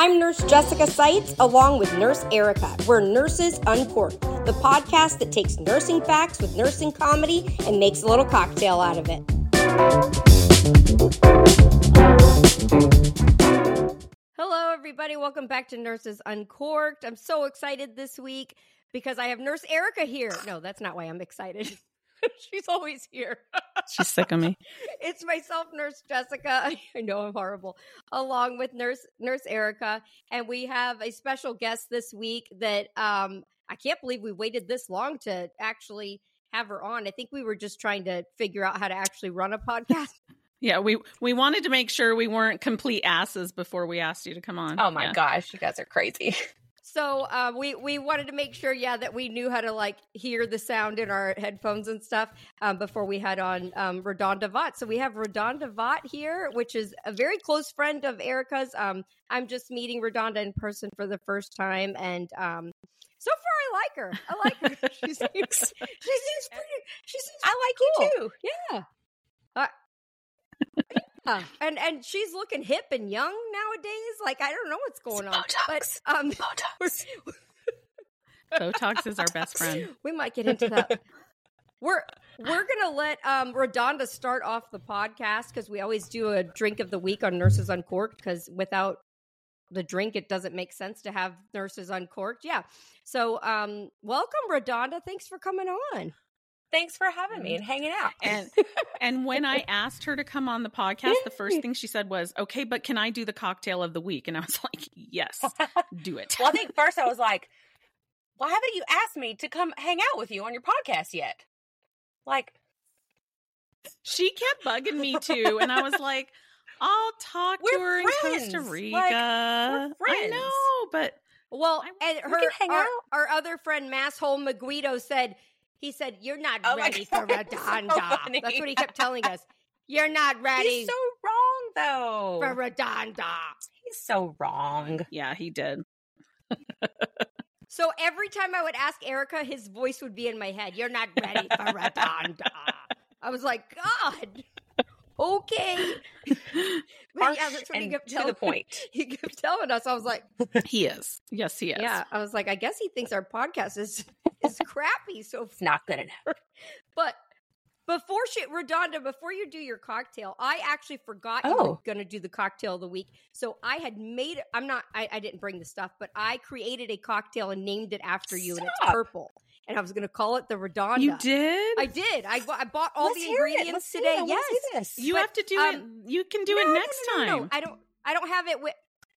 I'm Nurse Jessica Seitz, along with Nurse Erica. We're Nurses Uncorked, the podcast that takes nursing facts with nursing comedy and makes a little cocktail out of it. Hello, everybody. Welcome back to Nurses Uncorked. I'm so excited this week because I have Nurse Erica here. No, that's not why I'm excited. She's always here. She's sick of me. it's myself, Nurse Jessica. I know I'm horrible, along with Nurse Nurse Erica, and we have a special guest this week that um, I can't believe we waited this long to actually have her on. I think we were just trying to figure out how to actually run a podcast. Yeah, we we wanted to make sure we weren't complete asses before we asked you to come on. Oh my yeah. gosh, you guys are crazy. So uh, we we wanted to make sure, yeah, that we knew how to like hear the sound in our headphones and stuff um, before we had on um, RaDonda Vaught. So we have RaDonda Vaught here, which is a very close friend of Erica's. Um, I'm just meeting RaDonda in person for the first time, and um, so far I like her. I like her. she seems she seems pretty. She seems I like cool. you too. Yeah. Uh, yeah. And and she's looking hip and young nowadays. Like I don't know what's going on. Botox. But um Botox. Botox is our best friend. we might get into that. We're we're gonna let um RaDonda start off the podcast because we always do a drink of the week on Nurses Uncorked because without the drink it doesn't make sense to have Nurses Uncorked. Yeah. So um welcome RaDonda. Thanks for coming on. Thanks for having me mm. and hanging out. And and when I asked her to come on the podcast, the first thing she said was, "Okay, but can I do the cocktail of the week?" And I was like, "Yes, do it." well, I think first I was like, why haven't you asked me to come hang out with you on your podcast yet? Like, she kept bugging me too, and I was like, "I'll talk to We're her in friends. Costa Like, Rica." we're I know, but Well, I- and we her can hang our, out. our other friend Masshole Maguido said he said you're not Oh my ready for God, that's so RaDonda. funny. That's what he kept telling us. You're not ready he's so wrong though. for RaDonda. he's so wrong. yeah, he did. So every time I would ask Erica, his voice would be in my head. You're not ready for RaDonda. I was like, God, okay. But yeah, that's what he and kept to telling the point. He kept telling us. I was like, He is. Yes, he is. yeah. I was like, I guess he thinks our podcast is is crappy so It's not good enough. But before she RaDonda, before you do your cocktail, I actually forgot you were Oh. gonna do the cocktail of the week. So I had made I'm not I, I didn't bring the stuff, but I created a cocktail and named it after you and it's purple. And I was gonna call it the RaDonda. You did. I did. I, I bought all Let's the ingredients today. Yes. you but, have to do um, it. You can do No, it next no, no, time. No, I don't I don't have it with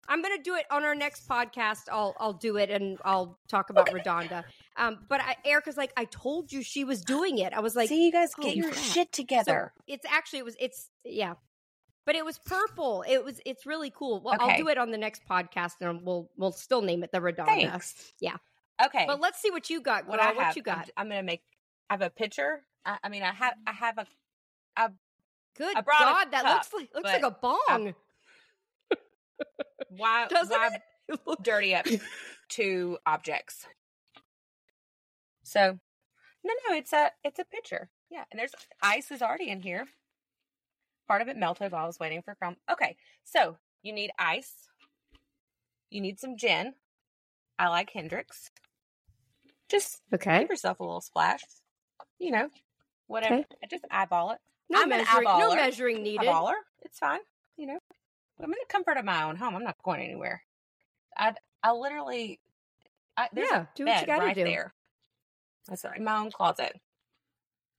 I'm gonna do it on our next podcast. I'll I'll do it and I'll talk about RaDonda. Um, but I, Erica's like, I told you she was doing it. I was like, See, you guys oh, get your crap. shit together. So it's actually it was it's yeah, but it was purple. It was it's really cool. Well, I'll do it on the next podcast, and we'll we'll still name it the RaDonda. Thanks. Yeah. Okay. But let's see what you got. what. I have, what you I'm- got? I'm, gonna make. I have a picture. I, I mean, I have. I have a. Good I God, that looks like looks like a bong. Why? Doesn't why it? It dirty up two objects? So, no, no, it's a it's a picture. Yeah, and there's ice is already in here. Part of it melted while I was waiting for crumb. Okay, so you need ice. You need some gin. I like Hendrick's. Just Okay. give yourself a little splash. You know, whatever. Okay. Just eyeball it. No I'm an measuring. No measuring needed. Eyeballer. It's fine. You know, I'm in the comfort of my own home. I'm not going anywhere. I I literally. I, there's Yeah, a do what you gotta right do. there. That's in my own closet.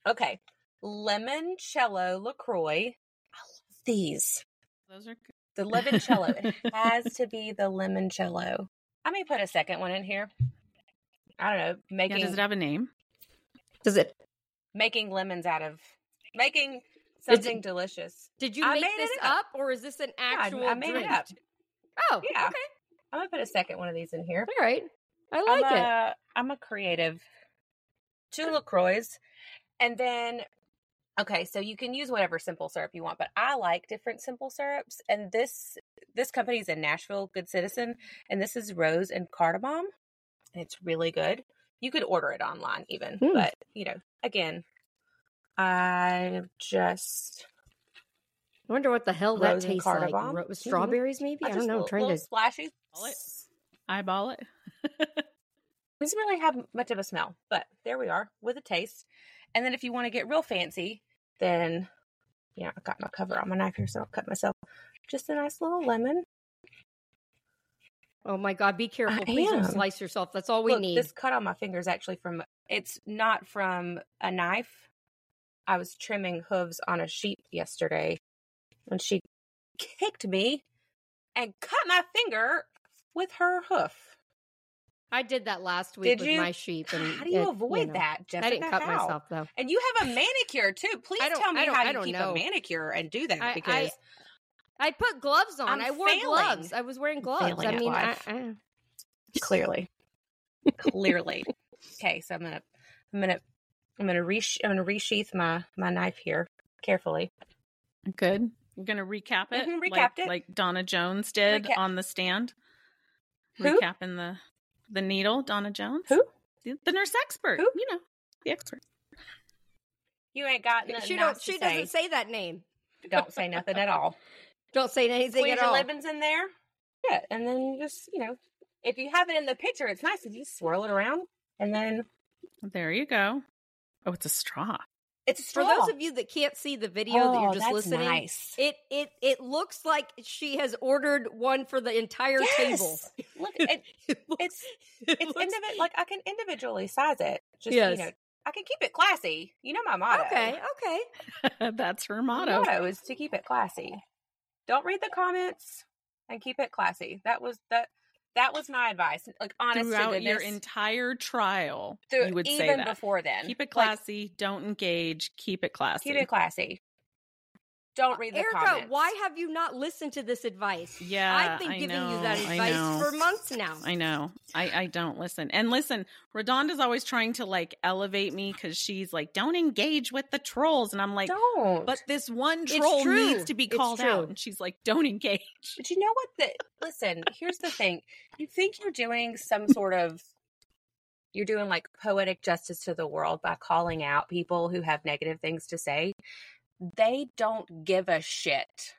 Okay, limoncello Lacroix. I love these. Those are good. The limoncello. it has to be the limoncello. I may put a second one in here. I don't know, Yeah, does it have a name? Does it? making lemons out of making Is it- something delicious. Did you I make this up. up. or is this an I- actual I, made drink? it up. Oh, Yeah. Okay. I'm gonna put a second one of these in here. All right. I like I'm it. a, I'm a creative. Two LaCroix. And then, okay, so you can use whatever simple syrup you want, but I like different simple syrups. And this this company's in Nashville, Good Citizen, and this is rose and cardamom. And it's really good. You could order it online even, Hmm. but you know, again, I just I wonder what the hell that tastes like. Ro- Mhm. strawberries, maybe? I, I don't know. Little- trying little to. splashy. it. Eyeball it. doesn't really have much of a smell, but there we are with a taste. And then if you want to get real fancy, then yeah, I got my cover on my knife here, so I'll cut myself just a nice little lemon. Oh my God, be careful. I Please don't slice yourself. That's all we Look, need. this cut on my finger is actually from it's not from a knife. I was trimming hooves on a sheep yesterday when she kicked me and cut my finger with her hoof. I did that last week Did with you? my sheep. And How do you it- avoid know, that, Jessica? I didn't cut How? myself though. And you have a manicure too. Please tell me how I you keep know. a manicure and do that I- because I put gloves on. I'm I wore failing. gloves. I was wearing gloves. I mean, I. I, clearly, clearly. Okay, so I'm gonna, I'm gonna, I'm gonna resh, I'm gonna resheath my my knife here carefully. Good. I'm gonna recap it, Mhm, like, it. like Donna Jones did Recap- on the stand. Who? Recapping the the needle, Donna Jones. Who? The, the nurse expert. Who? You know, the expert. You ain't got nothing she don't. She say. doesn't say that name. Don't say nothing at all. Don't say anything Squeeze at your all. lemons in there. Yeah, and then you just you know, if you have it in the pitcher, it's nice if you swirl it around, and then There you go. Oh, it's a straw. it's a For those of you that can't see the video that Oh, you're just that's listening, nice. it it it looks like she has ordered one for the entire table. Look, it, It looks- it's it it's looks- indivi- like I can individually size it. Just Yes. you know, I can keep it classy. You know my motto. okay. Okay. That's her My motto. motto is to keep it classy. Don't read the comments and keep it classy. That was that. That was my advice. Like honest to Throughout your entire trial, through- you would even say that. before then. Keep it Like, classy. don't engage. Keep it classy. keep it classy. Don't uh, read the Erica, comments. why have you not listened to this advice? Yeah, I've been I giving you that advice for months now. I know. I, I don't listen. And listen, RaDonda's always trying to like elevate me because she's like, don't engage with the trolls. And I'm like, Don't. but this one troll needs to be called out. And she's like, don't engage. But you know what? The listen. Here's the thing. You think you're doing some sort of you're doing like poetic justice to the world by calling out people who have negative things to say. They don't give a shit.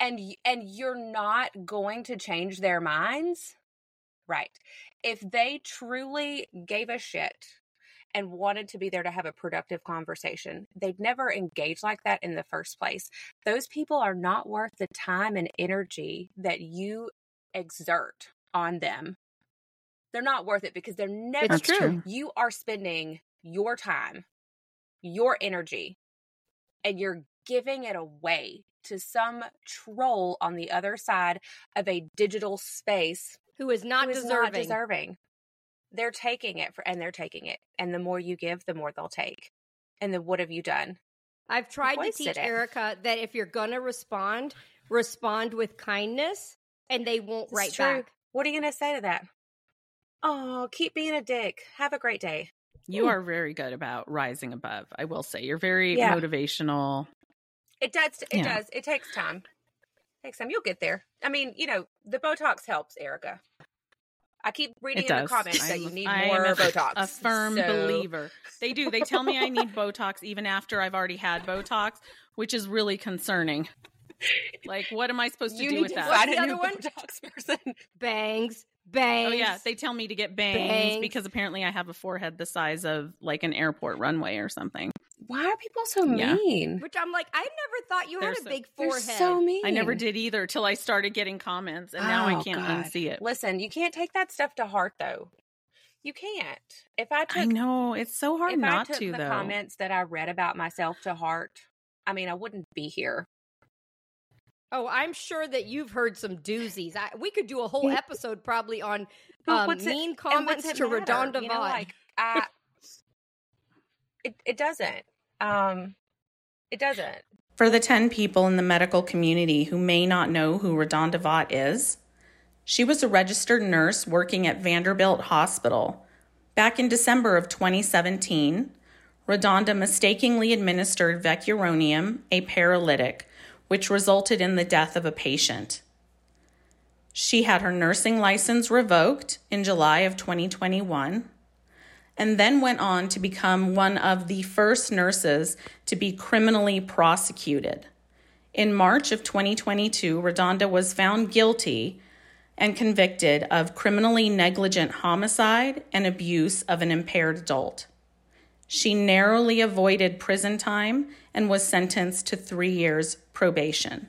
And and you're not going to change their minds. Right. If they truly gave a shit and wanted to be there to have a productive conversation, they'd never engage like that in the first place those people are not worth the time and energy that you exert on them. They're not worth it because they're never true. You are spending your time, your energy, and you're giving it away to some troll on the other side of a digital space Who is not who is deserving? not deserving. They're taking it for, and they're taking it. And the more you give, the more they'll take. And then what have you done? I've tried to teach it. Erica that if you're gonna respond, respond with kindness, and they won't It's write true. back. What are you going to say to that? Oh, keep being a dick. Have a great day. You are very good about rising above. I will say you're very Yeah. motivational. It does. It Yeah. does. It takes time. It takes time. You'll get there. I mean, you know, the Botox helps, Erica. I keep reading in the comments that I'm- you need I'm more a, Botox. A firm So- believer. They do. They tell me I need Botox even after I've already had Botox, which is really concerning. Like, what am I supposed to You do need with to that? find What's a the other one? Botox person. Bangs, bangs. Oh yeah, they tell me to get bangs, Bangs. because apparently I have a forehead the size of like an airport runway or something. Why are people so Yeah. mean? Which I'm like, I never thought you They're had a so- big They're forehead. so mean. I never did either till I started getting comments, and now I Oh, can't God. unsee it. Listen, you can't take that stuff to heart, though. You can't. If I took, I know it's so hard if I not took to the though. comments that I read about myself to heart, I mean, I wouldn't be here. Oh, I'm sure that you've heard some doozies. I, we could do a whole episode probably on But um, what's it- mean And comments to matter? RaDonda You know, like I, it it doesn't. Um, it doesn't. For the 10 people in the medical community who may not know who RaDonda Vaught is, she was a registered nurse working at Vanderbilt Hospital. Back in December of 2017, RaDonda mistakenly administered vecuronium, a paralytic, which resulted in the death of a patient. She had her nursing license revoked in July of 2021 and then went on to become one of the first nurses to be criminally prosecuted. In March of 2022, RaDonda was found guilty and convicted of criminally negligent homicide and abuse of an impaired adult. She narrowly avoided prison time and was sentenced to three years probation.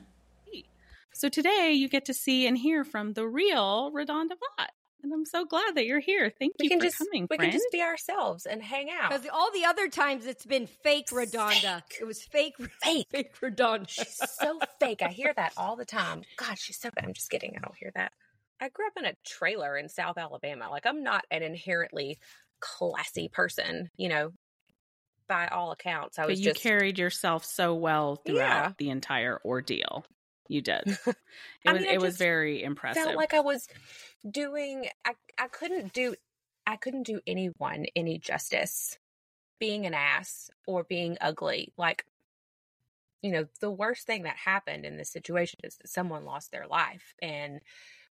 So today you get to see and hear from the real RaDonda Vaught. And I'm so glad that you're here. Thank we you can for just coming, we friend. can just be ourselves and hang out. Because all the other times it's been fake RaDonda. Fake. It was fake, Fake. fake RaDonda. She's so fake. I hear that all the time. God, she's so. I'm just kidding. I don't hear that. I grew up in a trailer in South Alabama. Like I'm not an inherently classy person, you know. By all accounts, I was but was you just carried yourself so well throughout Yeah. the entire ordeal. You did. It I was mean, it was very impressive. felt like I was doing. I I couldn't do. I couldn't do anyone any justice, being an ass or being ugly. Like, you know, the worst thing that happened in this situation is that someone lost their life, and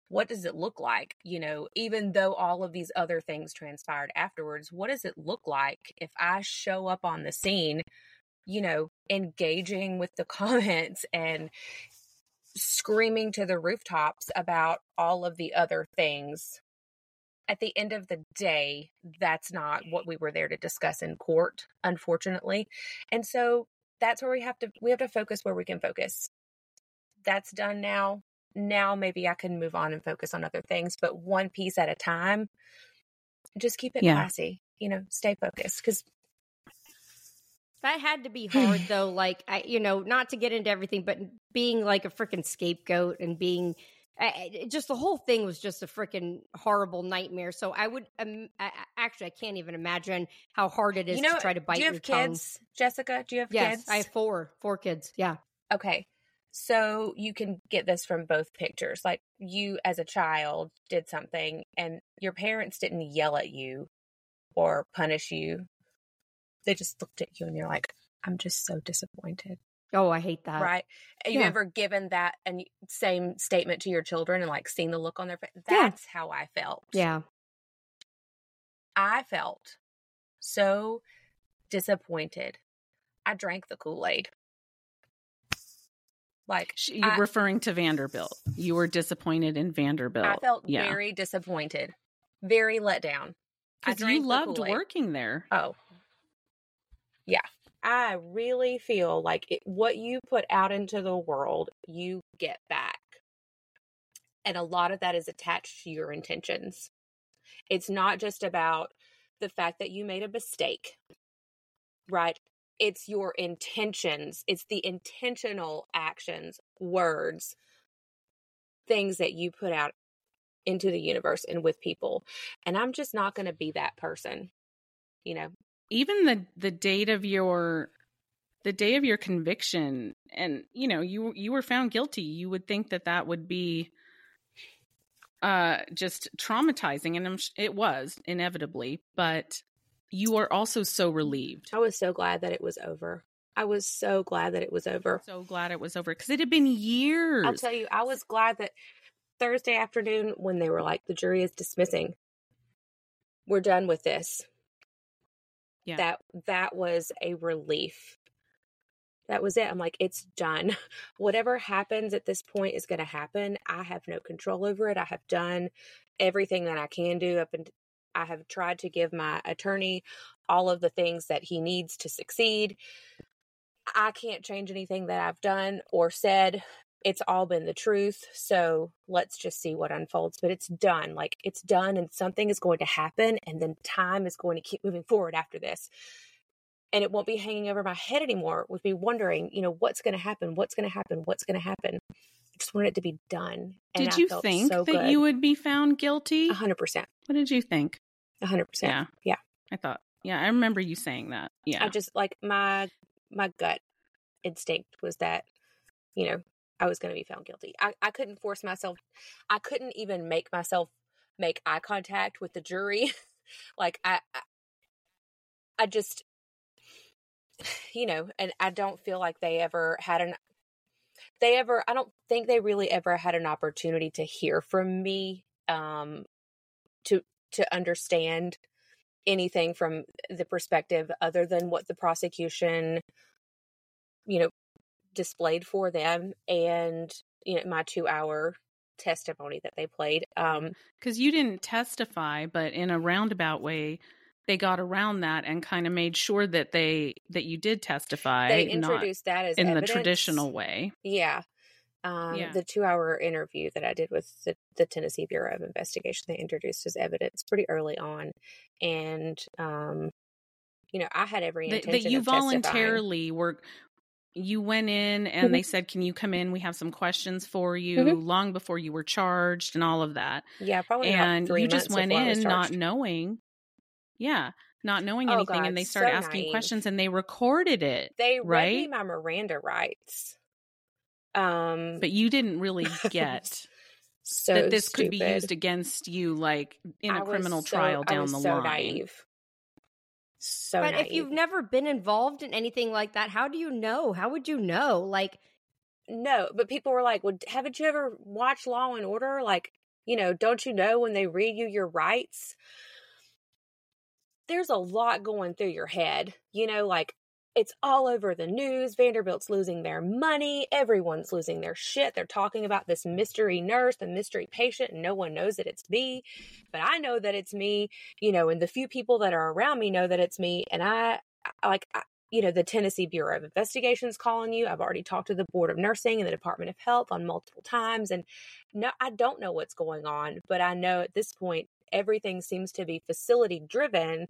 what does it look like? You know, even though all of these other things transpired afterwards, what does it look like if I show up on the scene? You know, engaging with the comments and screaming to the rooftops about all of the other things. At the end of the day, that's not what we were there to discuss in court, unfortunately. And so that's where we have to we have to focus where we can focus. That's done now. Now maybe I can move on and focus on other things, but one piece at a time. Just keep it Yeah. classy. You know, stay focused cuz That had to be hard though. Like I, you know, not to get into everything, but being like a freaking scapegoat and being I, I- just the whole thing was just a freaking horrible nightmare. So I would um, I, I- actually I can't even imagine how hard it is you know, to try to bite do you your have tongue. kids, Jessica? Do you have Yes, kids? I have four four kids. Yeah. Okay. So you can get this from both pictures. Like you as a child did something and your parents didn't yell at you or punish you. They just looked at you and you're like, I'm just so disappointed. Oh, I hate that. right? You yeah. ever given that and same statement to your children and like seen the look on their face? Yeah. That's how I felt. Yeah. I felt so disappointed. I drank the Kool-Aid. Like She, I- referring to Vanderbilt. You were disappointed in Vanderbilt. I felt yeah. very disappointed, very let down. Because you drank the loved working there. Oh, yeah. I really feel like it, what you put out into the world, you get back. And a lot of that is attached to your intentions. It's not just about the fact that you made a mistake, right? It's your intentions, it's the intentional actions, words, things that you put out into the universe and with people. And I'm just not going to be that person, you know? even the the date of your the day of your conviction and you know you you were found guilty you would think that that would be uh just traumatizing and I'm, it was inevitably but you are also so relieved I was so glad that it was over. I was so glad that it was over. so glad it was over because it had been years I'll tell you, I was glad that Thursday afternoon when they were like, the jury is dismissing, we're done with this. Yeah. That that was a relief. That was it. I'm like, it's done. Whatever happens at this point is going to happen. I have no control over it. I have done everything that I can do up and I have tried to give my attorney all of the things that he needs to succeed. I can't change anything that I've done or said. It's all been the truth. So let's just see what unfolds. But it's done. Like it's done, and something is going to happen, and then time is going to keep moving forward after this. And it won't be hanging over my head anymore with me wondering, you know, what's going to happen? What's going to happen? What's going to happen? I just wanted it to be done. And did you think so that good. you would be found guilty A hundred percent. what did you think A hundred percent. yeah Yeah. i thought yeah i remember you saying that yeah I just like my my gut instinct was that, you know, I was going to be found guilty. I, I couldn't force myself. I couldn't even make myself make eye contact with the jury. like I, I, I just, you know, and I don't feel like they ever had an. They ever, I don't think they really ever had an opportunity to hear from me, um, to to understand anything from the perspective other than what the prosecution you know displayed for them and you know my two hour testimony that they played um because you didn't testify but in a roundabout way they got around that and kind of made sure that they that you did testify they introduced that as in evidence. the traditional way yeah um, Yeah. the two hour interview that I did with the, the Tennessee Bureau of Investigation, they introduced as evidence pretty early on. And, um, you know, I had every intention that you of testifying. voluntarily were you went in and Mhm. they said can you come in we have some questions for you Mhm. long before you were charged and all of that Yeah, probably and you just went before I was in not knowing yeah not knowing Oh, anything God, and they started so asking naive. questions and they recorded it They read me right? my Miranda rights. Um, but you didn't really get so that this could be used against you like in a I was criminal so- trial I down was the so line Naive. So but naive. if you've never been involved in anything like that, how do you know? How would you know? Like, No, but people were like, "Well, haven't you ever watched Law and Order? Like, you know, don't you know when they read you your rights? There's a lot going through your head. You know, like it's all over the news. Vanderbilt's losing their money. Everyone's losing their shit. They're talking about this mystery nurse, the mystery patient, and no one knows that it's me. But I know that it's me, you know, and the few people that are around me know that it's me. And I, I like, I, you know, the Tennessee Bureau of Investigations calling you. I've already talked to the Board of Nursing and the Department of Health on multiple times. And no, I don't know what's going on, but I know at this point, everything seems to be facility driven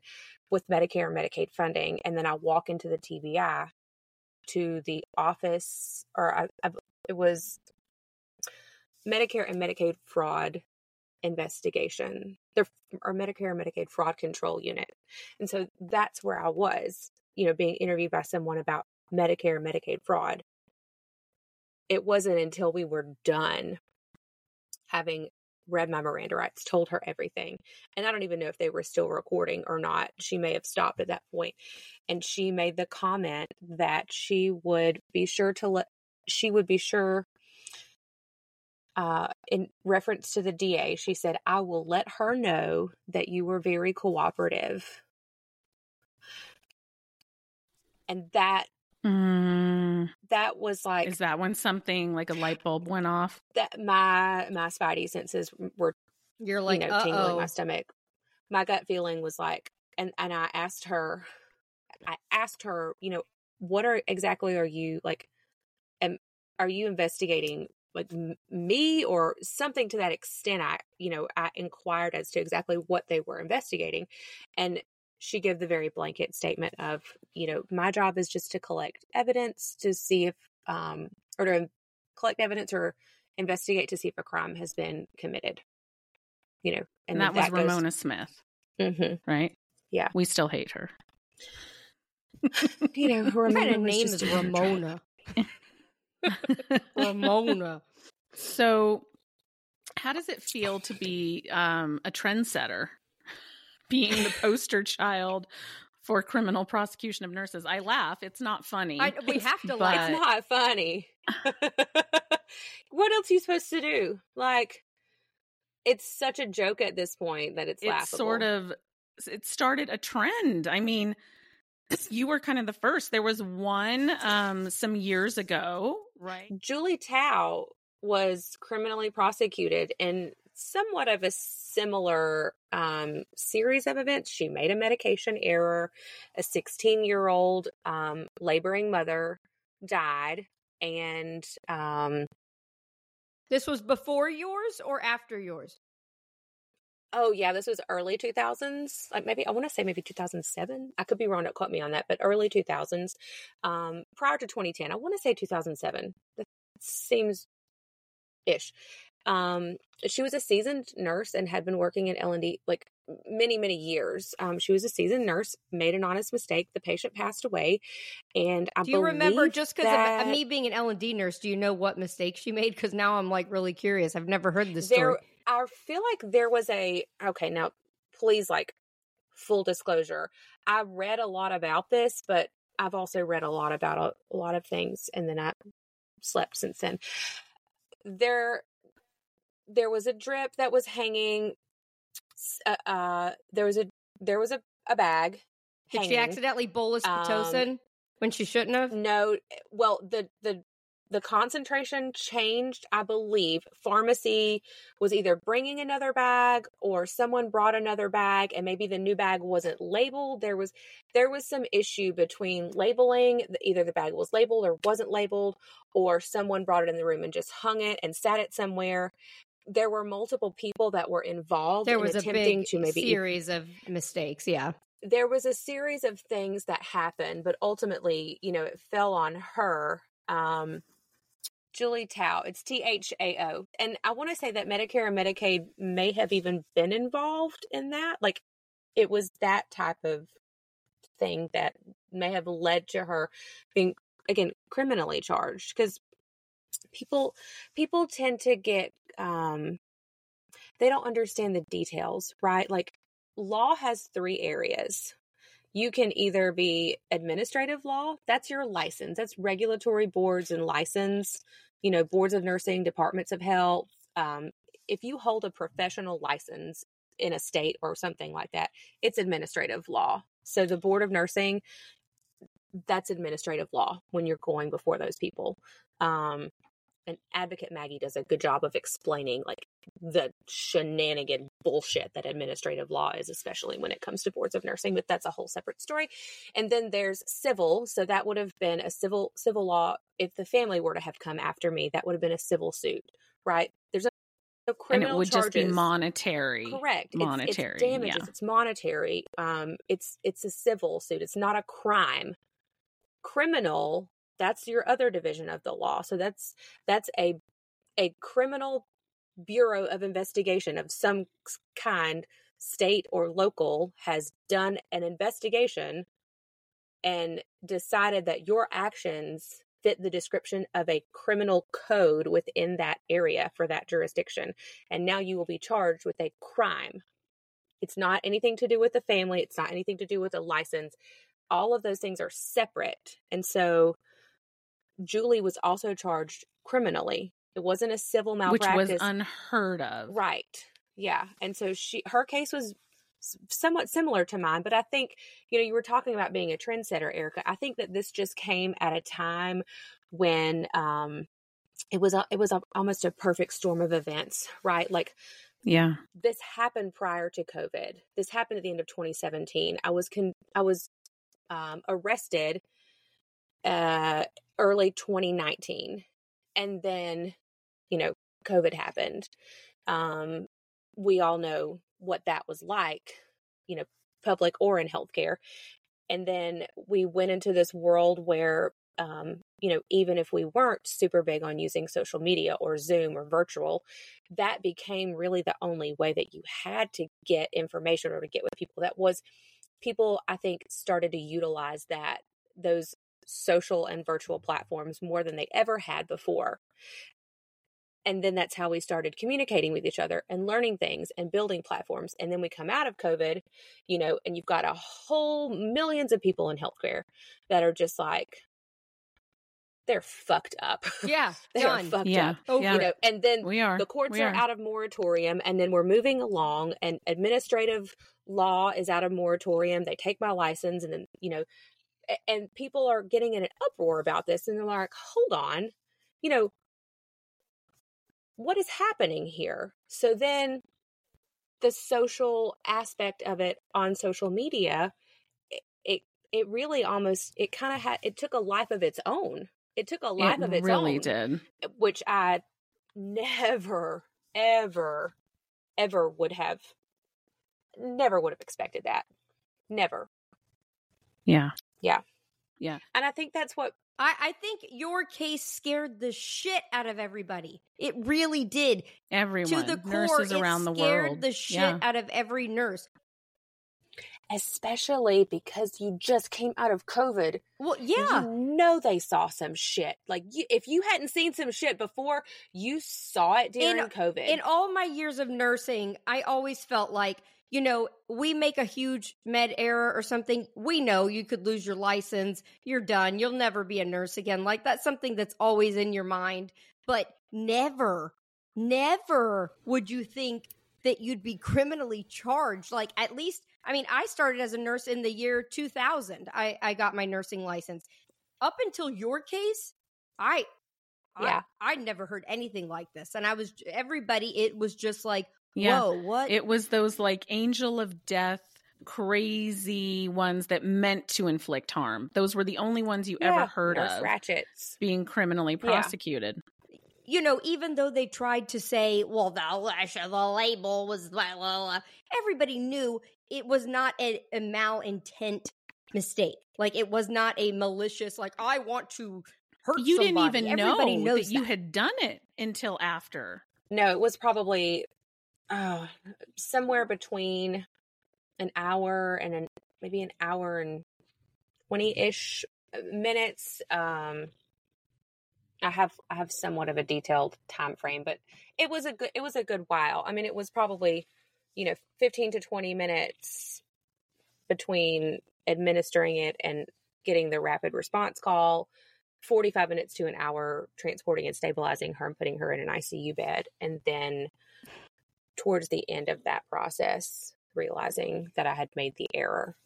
with Medicare and Medicaid funding. And then I walk into the TBI to the office, or I, I, it was Medicare and Medicaid fraud investigation, or Medicare and Medicaid fraud control unit. And so that's where I was, you know, being interviewed by someone about Medicare and Medicaid fraud. It wasn't until we were done having read my Miranda rights, told her everything. And I don't even know if they were still recording or not. She may have stopped at that point. And she made the comment that she would be sure to let, she would be sure uh, in reference to the DA, she said, I will let her know that you were very cooperative. And that Mm, that was like is that when something like a light bulb went off that my my spidey senses were you're like, you know uh tingling my stomach. My gut feeling was like, and and I asked her, I asked her, you know, what are exactly are you like, am are you investigating like m- me or something to that extent? I you know I inquired as to exactly what they were investigating, and she gave the very blanket statement of, you know, my job is just to collect evidence to see if um or to collect evidence or investigate to see if a crime has been committed. You know, and, that was goes- ramona smith Mhm. right Yeah. we still hate her You know, What Ramona kind of was name is doing her job. Ramona? Ramona. So, how does it feel to be um, a trendsetter, being the poster child for criminal prosecution of nurses? I laugh; it's not funny. I, we have to But- like. It's not funny. what else are you supposed to do? Like, it's such a joke at this point that it's, it's laughable. sort of it started a trend. I mean, you were kind of the first. There was one um, some years ago, right? Julie Thao was criminally prosecuted in somewhat of a similar um, series of events. She made a medication error. A 16 year old um, laboring mother died. And um, This was before yours or after yours? oh, yeah, this was early 2000s. Like maybe, I want to say maybe 2007. I could be wrong. Don't quote me on that, but early 2000s. Um, prior to 2010, I want to say 2007. That seems ish. Um, she was a seasoned nurse and had been working in L&D like many, many years. Um, she was a seasoned nurse, made an honest mistake. The patient passed away. And I Do you remember just because that of me being an L and D nurse? Do you know what mistake she made? Because now I'm like really curious. I've never heard this story. there, I feel like there was a, okay, now please like full disclosure. I read a lot about this, but I've also read a lot about a, a lot of things and then I slept since then. There, there was a drip that was hanging. Uh, uh there was a there was a, a bag. Did she accidentally bolus Um, when she shouldn't have? No, well the the the concentration changed i believe pharmacy was either bringing another bag or someone brought another bag and maybe the new bag wasn't labeled there was there was some issue between labeling either the bag was labeled or wasn't labeled or someone brought it in the room and just hung it and sat it somewhere there were multiple people that were involved there was in attempting a big to maybe series of mistakes yeah there was a series of things that happened but ultimately you know it fell on her um Julie Thao. It's T H A O. And I want to say that Medicare and Medicaid may have even been involved in that. Like it was that type of thing that may have led to her being again criminally charged because people people tend to get um they don't understand the details, right? Like law has three areas. You can either be administrative law, that's your license, that's regulatory boards and license you know, boards of nursing, departments of health. Um, if you hold a professional license in a state or something like that, it's administrative law. So the board of nursing, that's administrative law when you're going before those people. Um, and advocate Maggie does a good job of explaining like the shenanigan bullshit that administrative law is, especially when it comes to boards of nursing. But that's a whole separate story. And then there's civil. So that would have been a civil civil law. If the family were to have come after me, that would have been a civil suit, right? There's no criminal and it would charges. just be monetary. Correct. Monetary. It's, it's damages. yeah. It's monetary. Um, it's it's a civil suit. It's not a crime. Criminal that's your other division of the law. So that's that's a a criminal bureau of investigation of some kind state or local has done an investigation and decided that your actions fit the description of a criminal code within that area for that jurisdiction and now you will be charged with a crime. It's not anything to do with the family it's not anything to do with a license. All of those things are separate and so Julie was also charged criminally. It wasn't a civil malpractice. Which was unheard of. Right. Yeah. And so she her case was somewhat similar to mine, but I think, you know, you were talking about being a trendsetter, Erica. I think that this just came at a time when um it was a, it was a, almost a perfect storm of events, right? Like yeah. This happened prior to COVID. This happened at the end of 2017. I was con- I was um, arrested uh, early 2019. And then, you know, COVID happened. Um, we all know what that was like, you know, public or in healthcare. And then we went into this world where, um, you know, even if we weren't super big on using social media or Zoom or virtual, that became really the only way that you had to get information or to get with people. That was people, I think, started to utilize that, those social and virtual platforms more than they ever had before. And then that's how we started communicating with each other and learning things and building platforms. And then we come out of COVID, you know, and you've got a whole millions of people in healthcare that are just like, they're fucked up. Yeah, they're done. fucked Yeah, up. yeah. You know, and then We are. the courts We are are. out of moratorium, and then we're moving along, and administrative law is out of moratorium. They take my license, and then you know, a- and people are getting in an uproar about this, and they're like, "Hold on, you know, what is happening here?" So then, the social aspect of it on social media, it it, it really almost it kind of had it took a life of its own. It took a life it of its really own did. Eh, which I never, ever, ever would have, never would have expected that. Never. Yeah. Yeah. Yeah. And I think that's what, I, I think your case scared the shit out of everybody. It really did. Everyone. to the core, nurses it around the scared world. the shit Yeah. out of every nurse. especially because you just came out of COVID. Well, yeah. You know they saw some shit. Like, you, if you hadn't seen some shit before, you saw it during In- COVID. In all my years of nursing, I always felt like, you know, we make a huge med error or something. We know you could lose your license. You're done. You'll never be a nurse again. Like that's something that's always in your mind. But never, never would you think that you'd be criminally charged. Like at least, I mean, I started as a nurse in the year 2000. I, I got my nursing license. Up until your case, I Yeah. I, I never heard anything like this. And I was, everybody, it was just like, Yeah. whoa, what? It was those like angel of death, crazy ones that meant to inflict harm. Those were the only ones you ever heard of ratchets. being criminally Yeah. prosecuted. you know, even though they tried to say, well, the, the label was blah, blah, blah, everybody knew it was not a, a malintent mistake. Like it was not a malicious, like I want to hurt You didn't even Everybody know knows that you had done it until after. No, it was probably uh, somewhere between an hour and an, maybe an hour and 20 ish minutes. Um, I have I have somewhat of a detailed time frame, but it was a good it was a good while. I mean, it was probably you know 15 to 20 minutes between administering it and getting the rapid response call. 45 minutes to an hour transporting and stabilizing her and putting her in an ICU bed. And then towards the end of that process, realizing that I had made the error.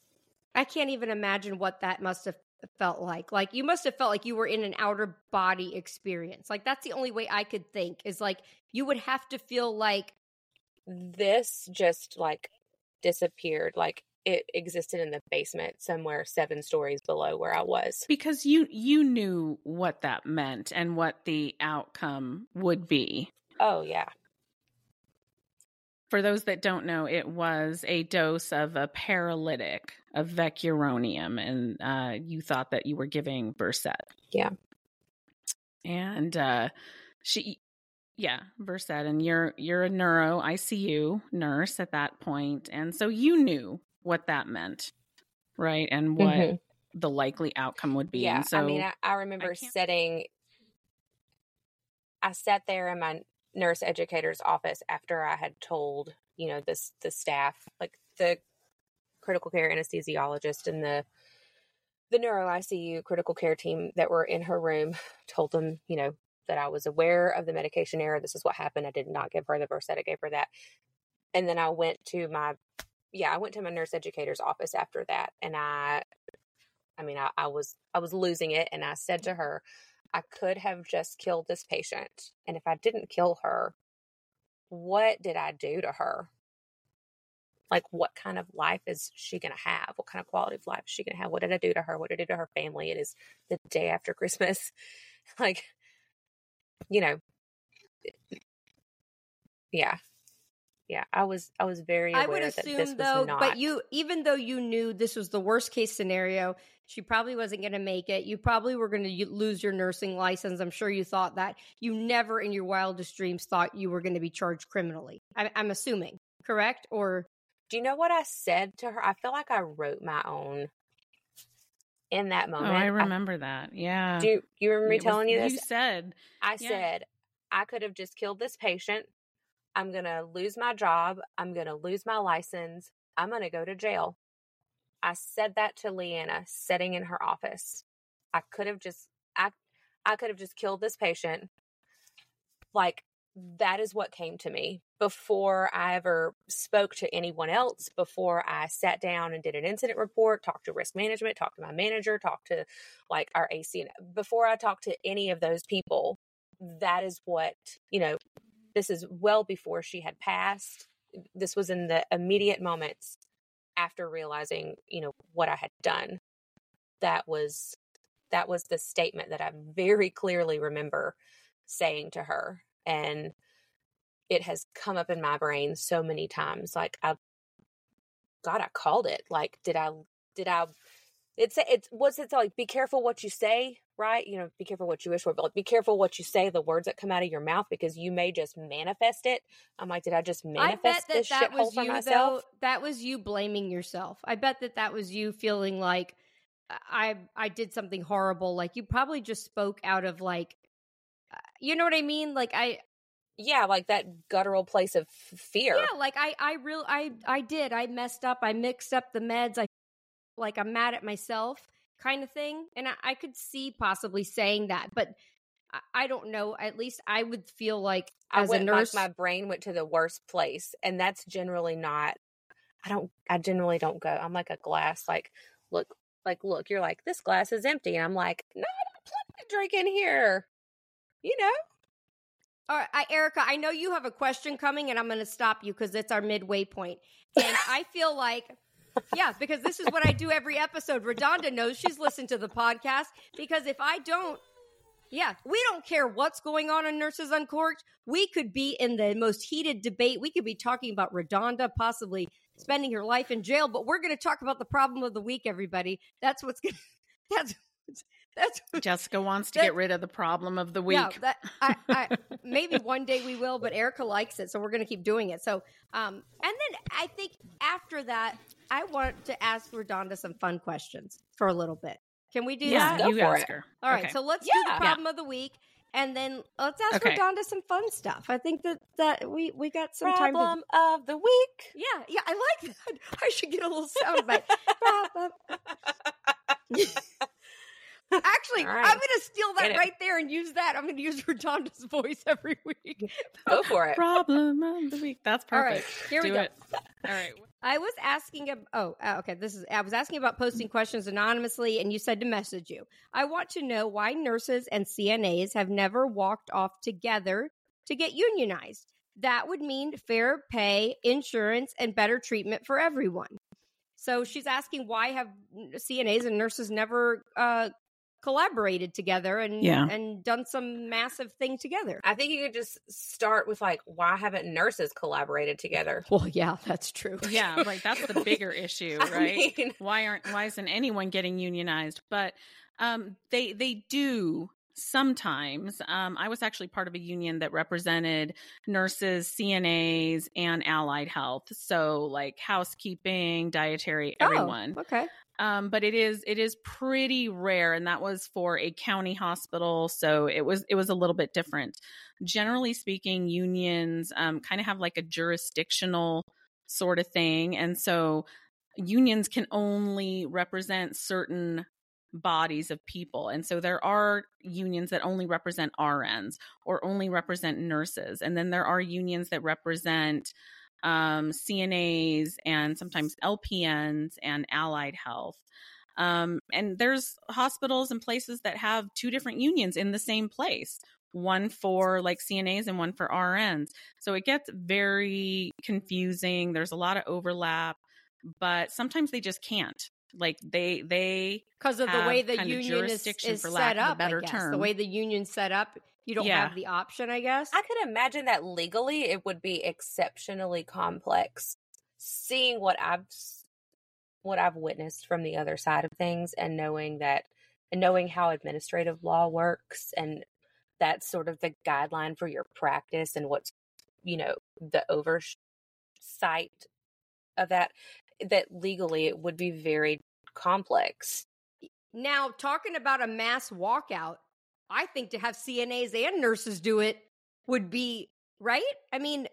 I can't even imagine what that must have felt like. Like you must have felt like you were in an outer body experience. Like that's the only way I could think is like you would have to feel like This just like disappeared. Like it existed in the basement somewhere seven stories below where I was. Because you you knew what that meant and what the outcome would be. Oh, yeah. For those that don't know, it was a dose of a paralytic of vecuronium, and uh, you thought that you were giving Versed. Yeah. And uh, she, yeah, Versed, and you're you're a neuro ICU nurse at that point, and so you knew what that meant, right? And what Mhm. the likely outcome would be. Yeah. And so I mean, I, I remember can't- sitting, I sat there in my nurse educator's office after I had told, you know, this, the staff, like the critical care anesthesiologist and the, the neuro ICU critical care team that were in her room told them, you know, that I was aware of the medication error. This is what happened. I did not give her the Versed. I gave her that. And then I went to my, yeah, I went to my nurse educator's office after that. And I, I mean, I, I was, I was losing it. And I said to her, I could have just killed this patient. And if I didn't kill her, what did I do to her? Like, what kind of life is she going to have? What kind of quality of life is she going to have? What did I do to her? What did I do to her family? It is the day after Christmas. like, you know, yeah. Yeah, I was I was very aware I would that this assume was though, not but you even though you knew this was the worst case scenario, she probably wasn't going to make it. You probably were going to lose your nursing license. I'm sure you thought that. You never in your wildest dreams thought you were going to be charged criminally. I, I'm assuming, correct? Or Do you know what I said to her? I feel like I wrote my own in that moment. oh, moment. I remember that. Yeah. do you, you remember me It was- telling you this? You said I yeah. said I could have just killed this patient. I'm going to lose my job. I'm going to lose my license. I'm going to go to jail. I said that to Leanna sitting in her office. I could have just I I could have just killed this patient. Like that is what came to me before I ever spoke to anyone else, before I sat down and did an incident report, talked to risk management, talked to my manager, talked to like our AC. Before I talked to any of those people, that is what, you know, this is well before she had passed. This was in the immediate moments after realizing, you know, what I had done. That was that was the statement that I very clearly remember saying to her and it has come up in my brain so many times like I god I called it like did I did I it's it's what's it like be careful what you say right you know be careful what you wish for but like be careful what you say the words that come out of your mouth because you may just manifest it i'm like did i just I manifest that this that shithole for you myself though. That was you blaming yourself. I bet that that was you feeling like I I did something horrible. Like you probably just spoke out of like, uh, you know what I mean? Like I yeah like that guttural place of f- fear Yeah, like I, I real, I, I did. I messed up. I mixed up the meds. I, like, I'm mad at myself, kind of thing. And I, I could see possibly saying that, but I, I don't know. At least I would feel like I as a nurse, like my brain went to the worst place, and that's generally not. I don't. I generally don't go. I'm like a glass. Like look, like look. You're like this glass is empty, and I'm like, no, I to drink in here. you know. All right, I, Erica, I know you have a question coming, and I'm going to stop you because it's our midway point. And I feel like, yeah, because this is what I do every episode. RaDonda knows she's listened to the podcast because if I don't, yeah, we don't care what's going on in Nurses Uncorked. We could be in the most heated debate. We could be talking about RaDonda possibly spending her life in jail, but we're going to talk about the problem of the week, everybody. That's what's going to, that's, that's Jessica wants to that, get rid of the problem of the week. Yeah, that, I, I, maybe one day we will, but Erica likes it, so we're going to keep doing it. So, um, and then I think after that, I want to ask RaDonda some fun questions for a little bit. Can we do yeah, that? you ask her. All right, okay. so let's yeah. do the problem yeah. of the week, and then let's ask okay. RaDonda some fun stuff. I think that that we we got some problem time to... of the week. Yeah, yeah, I like that. I should get a little sound bite. Actually, right. I'm going to steal that right there and use that. I'm going to use RaDonda's voice every week. Go for it. Problem of the week. That's perfect. All right, here Do we go. It. All right. I was asking. Oh, uh, okay. This is. I was asking about posting questions anonymously, and you said to message you. I want to know why nurses and CNAs have never walked off together to get unionized. That would mean fair pay, insurance, and better treatment for everyone. So she's asking why have CNAs and nurses never uh, collaborated together and yeah. and done some massive thing together. I think you could just start with like why haven't nurses collaborated together? Well, yeah, that's true. Yeah, like That's the bigger issue, right? mean, why aren't why isn't anyone getting unionized? But um they they do sometimes. Um, I was actually part of a union that represented nurses, CNAs, and allied health. So, like housekeeping, dietary, oh, everyone. Oh, okay. Um, but it is it is pretty rare, and that was for a county hospital, so it was it was a little bit different. Generally speaking, unions um, kind of have like a jurisdictional sort of thing, and so unions can only represent certain bodies of people. And so there are unions that only represent RNs or only represent nurses. And then there are unions that represent um, CNAs and sometimes LPNs and allied health. Um, and there's hospitals and places that have two different unions in the same place one for like CNAs and one for RNs. So it gets very confusing. There's a lot of overlap, but sometimes they just can't like they they because of the way the union is, is set up. better term, the way the union set up, you don't yeah. have the option. I guess I could imagine that legally it would be exceptionally complex. Seeing what I've what I've witnessed from the other side of things, and knowing that, and knowing how administrative law works, and that's sort of the guideline for your practice and what's you know the oversight of that that legally it would be very complex. Now, talking about a mass walkout, I think to have CNAs and nurses do it would be right. I mean,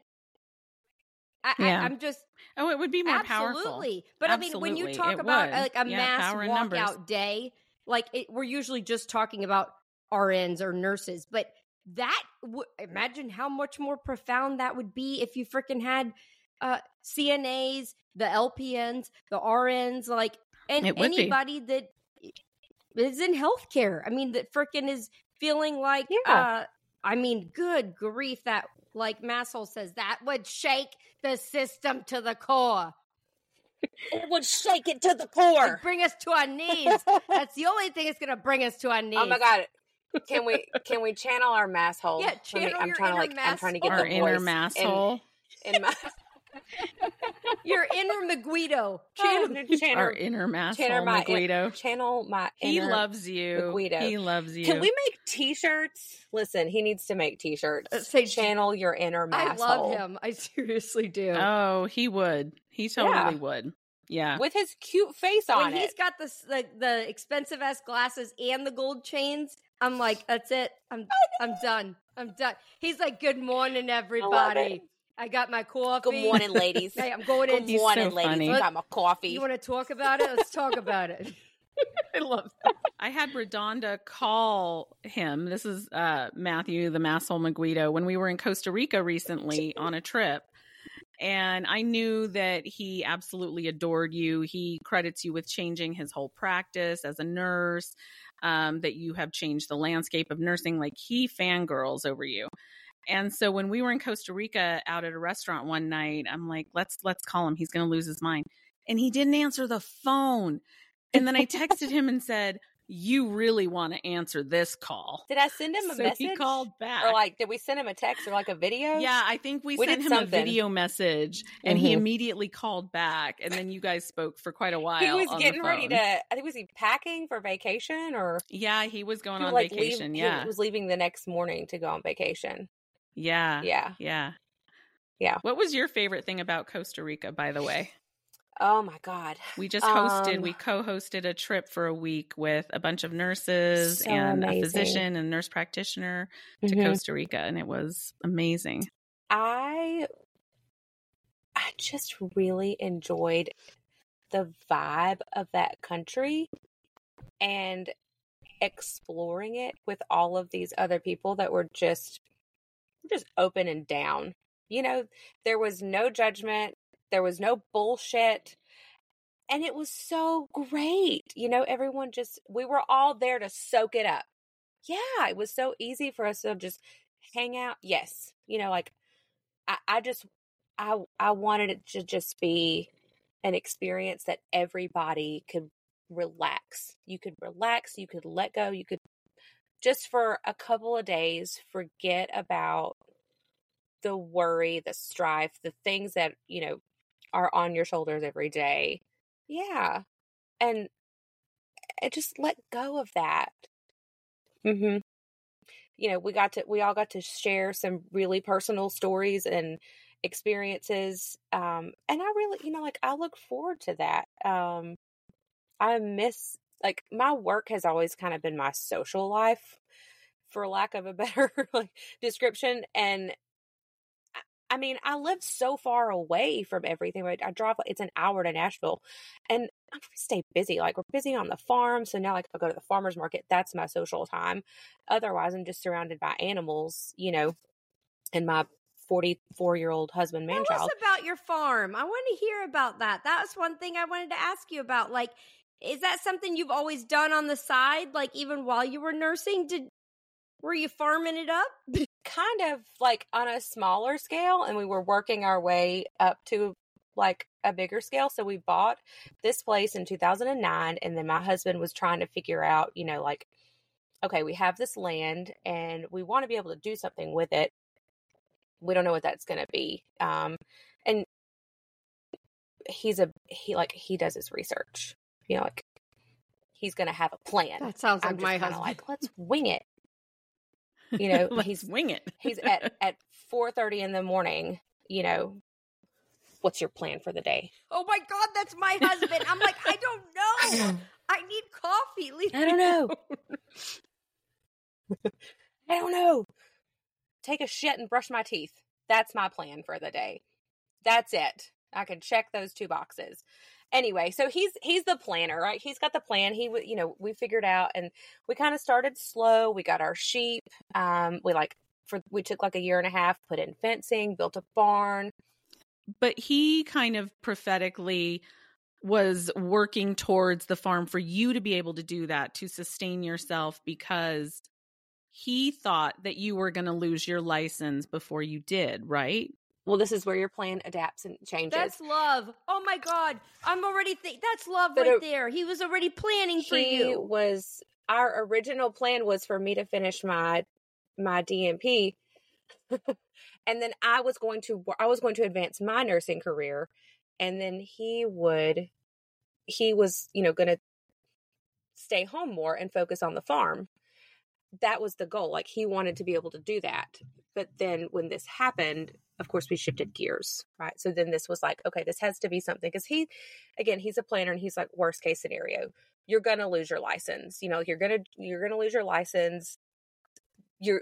I, yeah. I, am just. Oh, it would be more absolutely. powerful. But absolutely. I mean, when you talk it about would. like a yeah, mass walkout day, like it, we're usually just talking about RNs or nurses, but that would imagine how much more profound that would be if you freaking had uh, CNAs, the LPNs, the RNs, like, and anybody be. that is in healthcare. I mean, that freaking is feeling like, yeah. uh, I mean, good grief, that like Masshole says, that would shake the system to the core. It would shake it to the core. It'd bring us to our knees. That's the only thing that's going to bring us to our knees. Oh my god! Can we can we channel our masshole? Yeah, channel me, I'm your trying to like I'm trying to get our the inner masshole. In, in my Your inner Meguido. Channel, channel, Our inner mass channel my, Meguido. Channel my He loves you. Meguido. He loves you. Can we make t-shirts? Listen, he needs to make t-shirts. Uh, say channel your inner mass. I love him. I seriously do. Oh, he would. He totally yeah. would. Yeah. With his cute face on when it. He's got the, the the expensive ass glasses and the gold chains. I'm like, that's it. I'm I'm done. I'm done. He's like, good morning, everybody. I got my coffee. Good morning, ladies. hey, I'm going in. Good morning, so ladies. Funny. I got my coffee. You want to talk about it? Let's talk about it. I love that. I had RaDonda call him. This is uh, Matthew, the Masshole Meguido, when we were in Costa Rica recently on a trip. And I knew that he absolutely adored you. He credits you with changing his whole practice as a nurse. um, that you have changed the landscape of nursing. Like he fangirls over you. And so when we were in Costa Rica out at a restaurant one night, I'm like, let's let's call him. He's going to lose his mind. And he didn't answer the phone. And then I texted him and said, "You really want to answer this call?" Did I send him a so message? he called back. Or like, did we send him a text or like a video? Yeah, I think we, We sent him something. a video message, and he Mhm. immediately called back, and then you guys spoke for quite a while. He was getting ready to. I think was he packing for vacation or Yeah, he was going he on like vacation. leave, yeah, he was leaving the next morning to go on vacation. Yeah, Yeah. yeah, Yeah. What was your favorite thing about Costa Rica, by the way? Oh my god. We just hosted, Um, we co-hosted a trip for a week with a bunch of nurses So and amazing. a physician and nurse practitioner to Mhm. Costa Rica, and it was amazing. I I just really enjoyed the vibe of that country and exploring it with all of these other people that were just just open and down. You know, there was no judgment, there was no bullshit. And it was so great. You know, everyone just we were all there to soak it up. Yeah, it was so easy for us to just hang out. Yes. You know, like I, I just I I wanted it to just be an experience that everybody could relax. You could relax, you could let go, you could just for a couple of days forget about the worry, the strife, the things that, you know, are on your shoulders every day. Yeah. And and just let go of that. Mhm. You know, we got to we all got to share some really personal stories and experiences um and I really, you know, like I look forward to that. Um I miss like my work has always kind of been my social life for lack of a better like description and I- I mean, I live so far away from everything. Right? I drive, it's an hour to Nashville, and to stay busy. Like, we're busy on the farm. So now, like, if I go to the farmer's market, that's my social time. Otherwise, I'm just surrounded by animals, you know, and my 44 year old husband, man Tell child. us about your farm. I want to hear about that. That was one thing I wanted to ask you about. Like, is that something you've always done on the side? Like, even while you were nursing, did were you farming it up? kind of like on a smaller scale and we were working our way up to like a bigger scale so we bought this place in 2009 and then my husband was trying to figure out you know like okay we have this land and we want to be able to do something with it we don't know what that's going to be um and he's a he like he does his research you know like he's going to have a plan That sounds i'm like just my husband. like let's wing it You know, he's- wing it. he's at at 4:30 in the morning, you know, what's your plan for the day? oh my god, that's my husband. I'm like, I don't know. I need coffee. Leave I don't me know. I don't know. Take a shit and brush my teeth. That's my plan for the day. That's it. I can check those two boxes. Anyway, so he's he's the planner, right? He's got the plan. He you know, we figured out and we kind of started slow. We got our sheep. Um we like for we took like a year and a half, put in fencing, built a barn. but he kind of prophetically was working towards the farm for you to be able to do that to sustain yourself because he thought that you were going to lose your license before you did, right? Well, this is where your plan adapts and changes. That's love. Oh my god, I'm already think that's love But right it- there. He was already planning for you. was our original plan was for me to finish my my DNP and then I was going to I was going to advance my nursing career and then he would he was you know going to stay home more and focus on the farm that was the goal like he wanted to be able to do that. But then when this happened of course we shifted gears right? So then this was like okay this has to be something because he again he's a planner and he's like worst case scenario you're gonna lose your license. You know you're gonna you're gonna lose your license. You're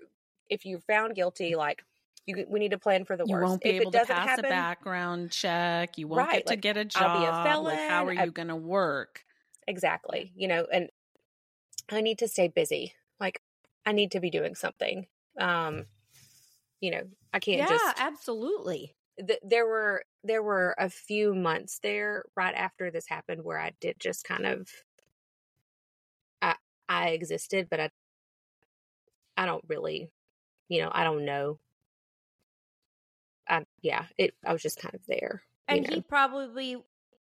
if you're found guilty like you we need to plan for the You worst. won't be if able it to doesn't pass happen a background check. You won't Right, get to like, get a I'll job. be a Like, how are I- you going to work? exactly you know and i need to stay busy i need to be doing something um you know i can't yeah, just absolutely. th- there were there were a few months there right after this happened where I did just kind of I I existed, but I I don't really, you know, I don't know. I yeah, it I was just kind of there. And know. he probably,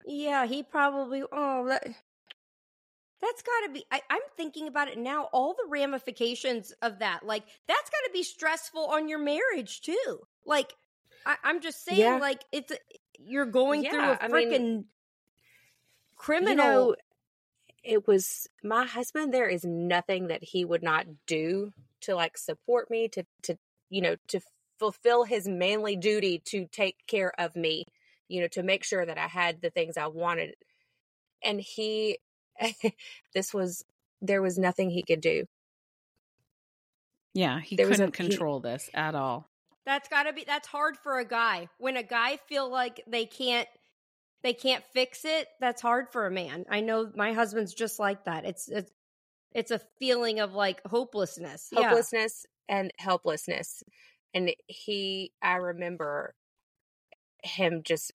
yeah, he probably. Oh, that that's got to be. I, I'm thinking about it now. All the ramifications of that, like that's got to be stressful on your marriage too. Like, I, I'm just saying, Yeah. like it's you're going through Yeah, a I mean, freaking criminal. You know, it was my husband. There is nothing that he would not do to like support me, to to you know, to fulfill his manly duty to take care of me. You know, to make sure that I had the things I wanted. And he, this was there was nothing he could do. Yeah, he There was a- couldn't he- control this at all. That's got to be that's hard for a guy. When a guy feel like they can't they can't fix it, that's hard for a man. I know my husband's just like that. It's it's it's a feeling of like hopelessness. Yeah. hopelessness and helplessness and he i remember him just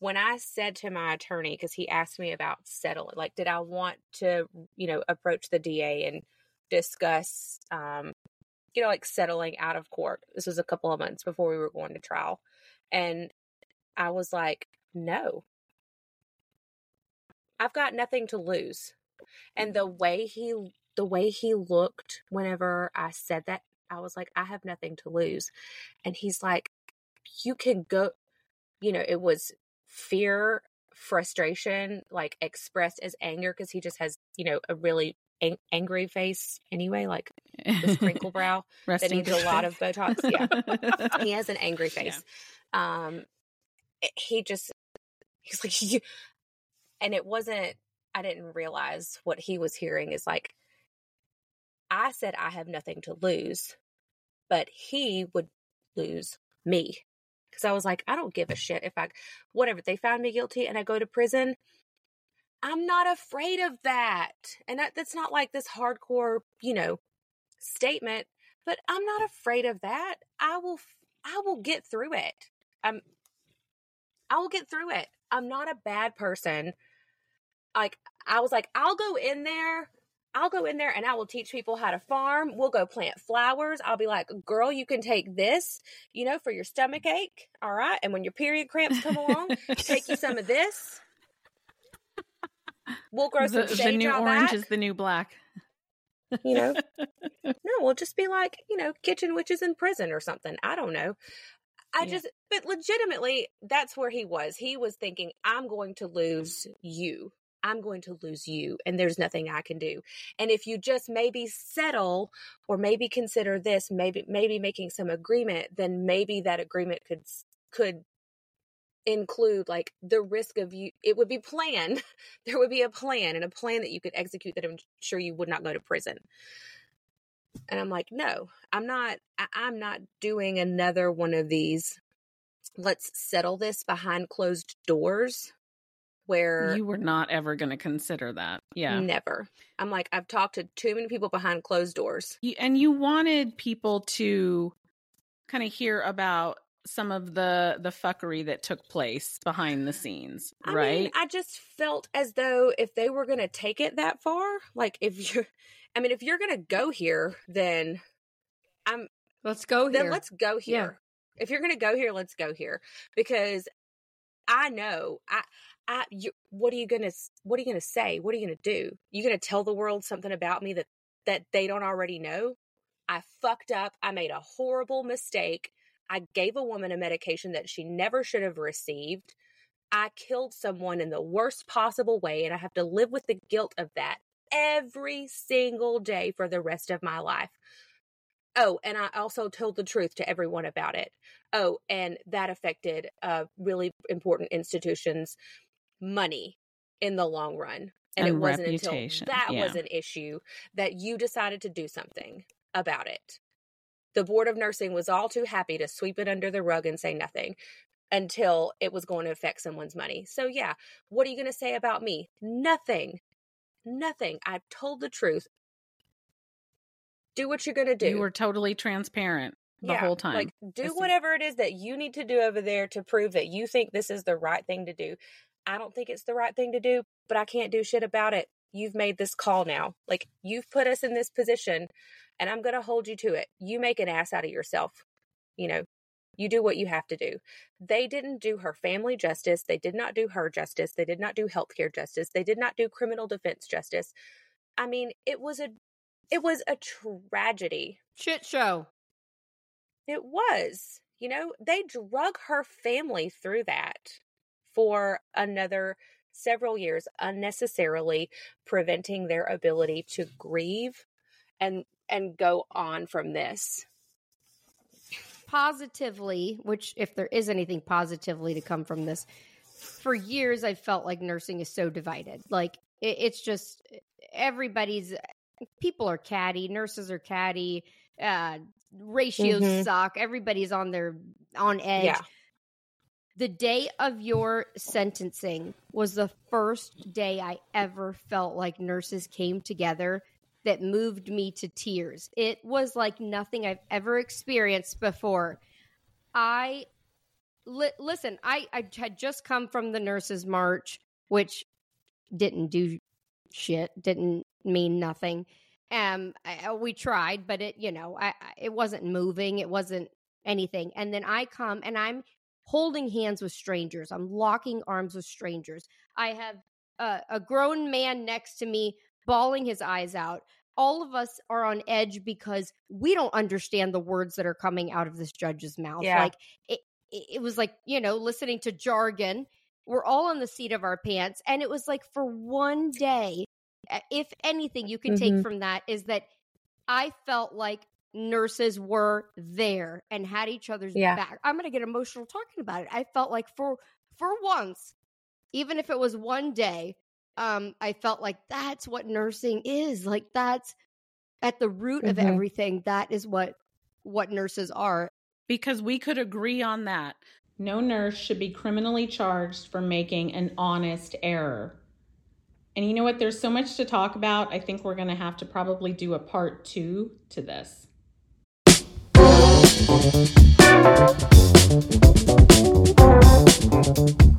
when i said to my attorney because he asked me about settling like did i want to you know approach the da and discuss um you know like settling out of court this was a couple of months before we were going to trial and i was like no i've got nothing to lose and the way he the way he looked whenever I said that, I was like, I have nothing to lose. And he's like, You can go, you know, it was fear, frustration, like expressed as anger because he just has, you know, a really ang- angry face anyway, like the sprinkle brow. that needs a lot of Botox, yeah. he has an angry face. Um, it- he just, he's like, you, and it wasn't, I didn't realize what he was hearing is like, I said I have nothing to lose, but he would lose me. Because I was like, I don't give a shit if I, whatever, they found me guilty and I go to prison. I'm not afraid of that. And that, that's not like this hardcore, you know, statement, but I'm not afraid of that. I will, I will get through it. I'm, I will get through it. I'm not a bad person. Like, I was like, I'll go in there. I'll go in there and I will teach people how to farm. We'll go plant flowers. I'll be like, girl, you can take this, you know, for your stomach ache. All right. And when your period cramps come along, take you some of this. We'll grow some the, the new orange back, is the new black. you know. no, we'll just be like, you know, kitchen witches in prison or something. I don't know. I Yeah. just, but legitimately, that's where he was. He was thinking, I'm going to lose you. I'm going to lose you, and there's nothing I can do. And if you just maybe settle, or maybe consider this, maybe maybe making some agreement, then maybe that agreement could could include like the risk of you. It would be planned. There would be a plan and a plan that you could execute that I'm sure you would not go to prison. And I'm like, no, I'm not. I'm not doing another one of these. Let's settle this behind closed doors, where You were not ever going to consider that. Yeah. never. I'm like, I've talked to too many people behind closed doors. You, and you wanted people to kind of hear about some of the the fuckery that took place behind the scenes, I right? mean, I just felt as though if they were going to take it that far, like if you're, I mean, if you're going to go here, then I'm Let's go then let's go Yeah. here. If you're going to go here, let's go here because I know I I you, what are you to what are you to say? What are you to do? You to tell the world something about me that that they don't already know? I fucked up. I made a horrible mistake. I gave a woman a medication that she never should have received. I killed someone in the worst possible way and I have to live with the guilt of that every single day for the rest of my life. Oh, and I also told the truth to everyone about it. Oh, and that affected uh, really important institutions' money in the long run. And, it wasn't reputation, until that yeah. was an issue that you decided to do something about it. The Board of Nursing was all too happy to sweep it under the rug and say nothing until it was going to affect someone's money. So, yeah, what are you going to say about me? Nothing. Nothing. I've told the truth. Do what you're going to do You were totally transparent the yeah, whole time. Like, do whatever it is that you need to do over there to prove that you think this is the right thing to do. I don't think it's the right thing to do, but I can't do shit about it. you've made this call now. Like you've put us in this position and I'm going to hold you to it. You make an ass out of yourself. You know, you do what you have to do. They didn't do her family justice. They did not do her justice. They did not do healthcare justice. They did not do criminal defense justice. I mean, it was a it was a tragedy. Shit show. It was. You know, they drug her family through that for another several years unnecessarily preventing their ability to grieve and and go on from this. Positively which if there is anything positively to come from this for years i felt like nursing is so divided. Like it, it's just everybody's people are catty nurses are catty uh ratios mm-hmm. suck everybody's on their on edge. Yeah the day of your sentencing was the first day I ever felt like nurses came together that moved me to tears. It was like nothing I've ever experienced before. I li- listen, I, I had just come from the nurses march, which didn't do shit, didn't mean nothing. Um, I, we tried, but it, you know, I, it wasn't moving. It wasn't anything. And then I come and I'm holding hands with strangers. I'm locking arms with strangers. I have a, a grown man next to me bawling his eyes out. All of us are on edge because we don't understand the words that are coming out of this judge's mouth. Yeah. Like it, it was like, you know, listening to jargon. We're all on the seat of our pants. And it was like for one day, if anything you can mm-hmm. take from that is that I felt like nurses were there and had each other's yeah. back. I'm going to get emotional talking about it. I felt like for for once, even if it was one day, um, I felt like that's what nursing is. Like that's at the root mm-hmm. of everything. That is what what nurses are. Because we could agree on that. No nurse should be criminally charged for making an honest error. And you know what? There's so much to talk about. I think we're going to have to probably do a part two to this. thank you